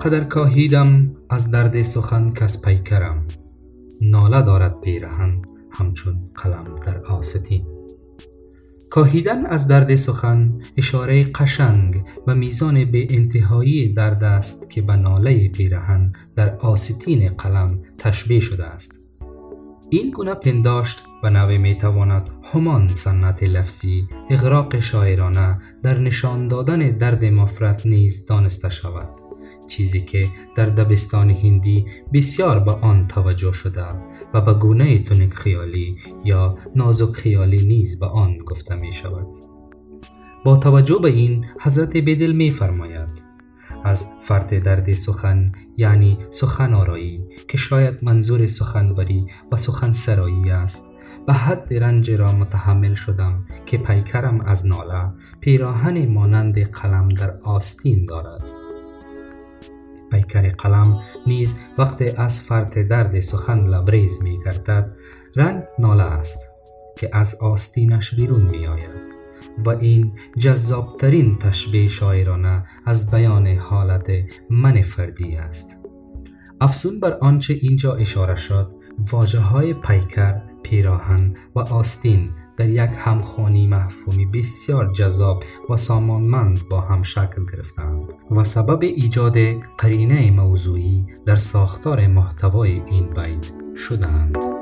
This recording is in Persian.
قدر کاهیدم از درد سخن کس پیکرم. ناله دارد پیرهن همچون قلم در آستین. کاهیدن از درد سخن اشاره قشنگ و میزان به انتهایی درد است که به ناله پیرهن در آستین قلم تشبیه شده است. این گونه پنداشت و نوی می تواند همان سنت لفظی اغراق شاعرانه در نشان دادن درد مفرد نیز دانسته شود چیزی که در دبستان هندی بسیار به آن توجه شده و به گونه تونک خیالی یا نازک خیالی نیز به آن گفته می شود. با توجه به این حضرت بدل می فرماید از فرد درد سخن یعنی سخن آرایی که شاید منظور سخنوری و سخن سرایی است به حد رنج را متحمل شدم که پیکرم از ناله پیراهن مانند قلم در آستین دارد. پیکر قلم نیز وقت از فرط درد سخن لبریز می گردد. رنگ ناله است که از آستینش بیرون می آید و این جذابترین تشبیه شاعرانه از بیان حالت من فردی است. افزون بر آنچه اینجا اشاره شد واجه های پیکر پیراهن و آستین در یک همخوانی مفهومی بسیار جذاب و سامانمند با هم شکل گرفتند و سبب ایجاد قرینه موضوعی در ساختار محتوای این بیت شدند.